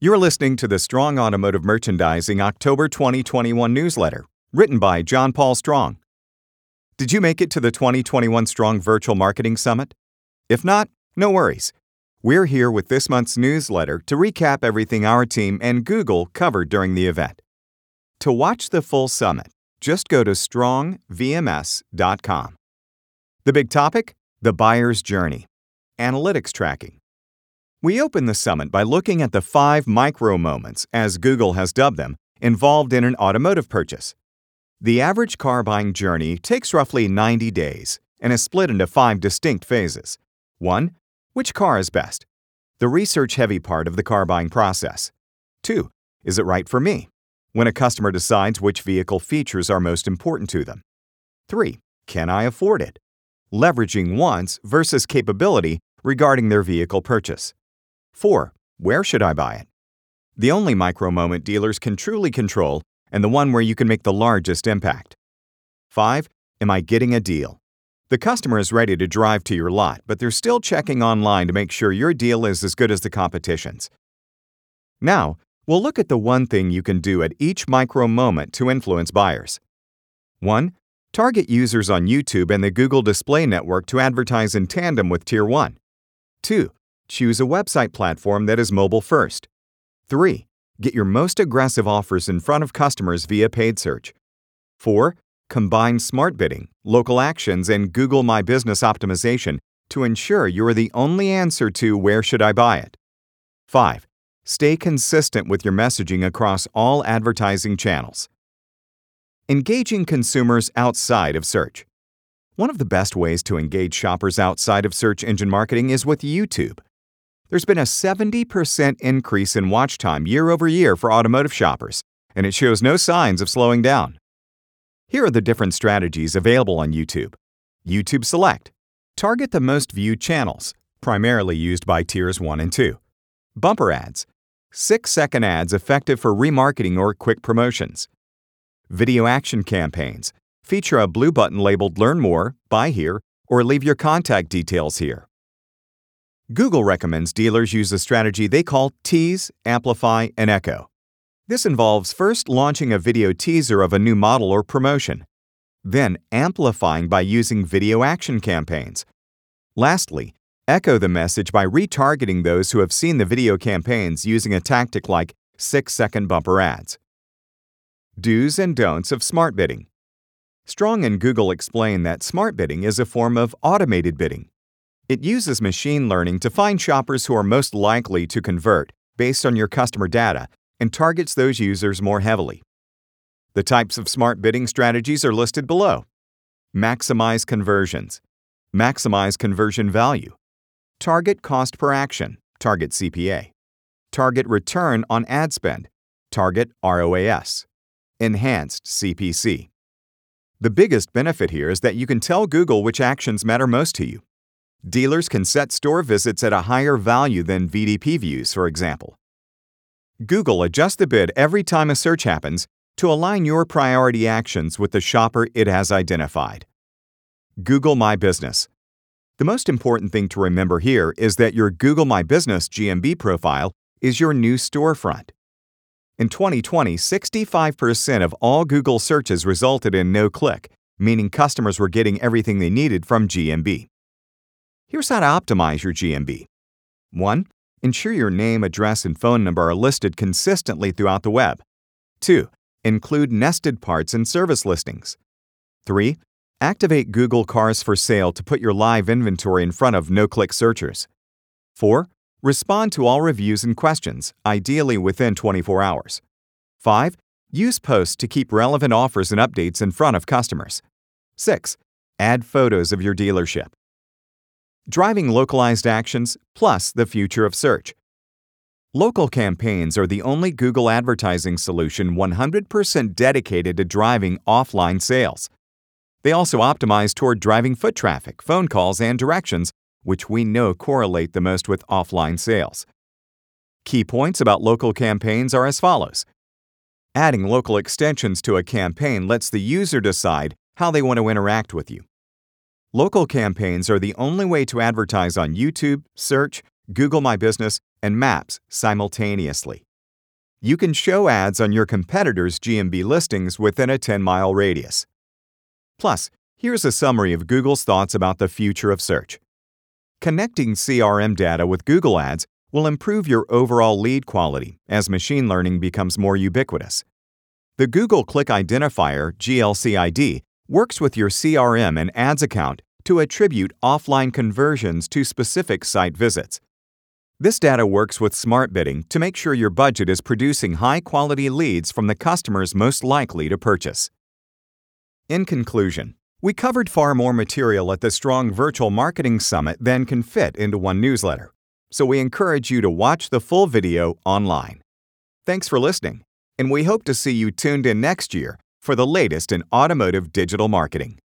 You're listening to the Strong Automotive Merchandising October 2021 newsletter, written by John Paul Strong. Did you make it to the 2021 Strong Virtual Marketing Summit? If not, no worries. We're here with this month's newsletter to recap everything our team and Google covered during the event. To watch the full summit, just go to strongvms.com. The big topic? The buyer's journey. Analytics tracking. We open the summit by looking at the five micro moments, as Google has dubbed them, involved in an automotive purchase. The average car buying journey takes roughly 90 days and is split into five distinct phases. 1. Which car is best? The research heavy part of the car buying process. 2. Is it right for me? When a customer decides which vehicle features are most important to them. 3. Can I afford it? Leveraging wants versus capability regarding their vehicle purchase. 4. Where should I buy it? The only micro moment dealers can truly control and the one where you can make the largest impact. 5. Am I getting a deal? The customer is ready to drive to your lot, but they're still checking online to make sure your deal is as good as the competition's. Now, we'll look at the one thing you can do at each micro moment to influence buyers. 1. Target users on YouTube and the Google Display Network to advertise in tandem with Tier 1. 2. Choose a website platform that is mobile first. 3. Get your most aggressive offers in front of customers via paid search. 4. Combine smart bidding, local actions, and Google My Business optimization to ensure you are the only answer to where should I buy it. 5. Stay consistent with your messaging across all advertising channels. Engaging consumers outside of search. One of the best ways to engage shoppers outside of search engine marketing is with YouTube. There's been a 70% increase in watch time year over year for automotive shoppers, and it shows no signs of slowing down. Here are the different strategies available on YouTube. YouTube Select. Target the most viewed channels, primarily used by tiers 1 and 2. Bumper ads. 6 second ads effective for remarketing or quick promotions. Video action campaigns. Feature a blue button labeled Learn More, Buy Here, or Leave Your Contact Details Here. Google recommends dealers use a strategy they call Tease, Amplify, and Echo. This involves first launching a video teaser of a new model or promotion, then amplifying by using video action campaigns. Lastly, echo the message by retargeting those who have seen the video campaigns using a tactic like 6 second bumper ads. Do's and don'ts of smart bidding. Strong and Google explain that smart bidding is a form of automated bidding. It uses machine learning to find shoppers who are most likely to convert based on your customer data and targets those users more heavily. The types of smart bidding strategies are listed below. Maximize conversions, maximize conversion value, target cost per action, target CPA, target return on ad spend, target ROAS, enhanced CPC. The biggest benefit here is that you can tell Google which actions matter most to you Dealers can set store visits at a higher value than VDP views, for example. Google adjusts the bid every time a search happens to align your priority actions with the shopper it has identified. Google My Business. The most important thing to remember here is that your Google My Business GMB profile is your new storefront. In 2020, 65% of all Google searches resulted in no click, meaning customers were getting everything they needed from GMB. Here's how to optimize your GMB. 1. Ensure your name, address, and phone number are listed consistently throughout the web. 2. Include nested parts and service listings. 3. Activate Google Cars for Sale to put your live inventory in front of no click searchers. 4. Respond to all reviews and questions, ideally within 24 hours. 5. Use posts to keep relevant offers and updates in front of customers. 6. Add photos of your dealership driving localized actions, plus the future of search. Local campaigns are the only Google advertising solution 100% dedicated to driving offline sales. They also optimize toward driving foot traffic, phone calls, and directions, which we know correlate the most with offline sales. Key points about local campaigns are as follows. Adding local extensions to a campaign lets the user decide how they want to interact with you. Local campaigns are the only way to advertise on YouTube, Search, Google My Business, and maps simultaneously. You can show ads on your competitors' GMB listings within a 10 mile radius. Plus, here's a summary of Google's thoughts about the future of search. Connecting CRM data with Google Ads will improve your overall lead quality as machine learning becomes more ubiquitous. The Google Click Identifier GCLID works with your CRM and ads account to attribute offline conversions to specific site visits. This data works with smart bidding to make sure your budget is producing high quality leads from the customers most likely to purchase. In conclusion, we covered far more material at the Strong Virtual Marketing Summit than can fit into one newsletter, so we encourage you to watch the full video online. Thanks for listening, and we hope to see you tuned in next year for the latest in automotive digital marketing.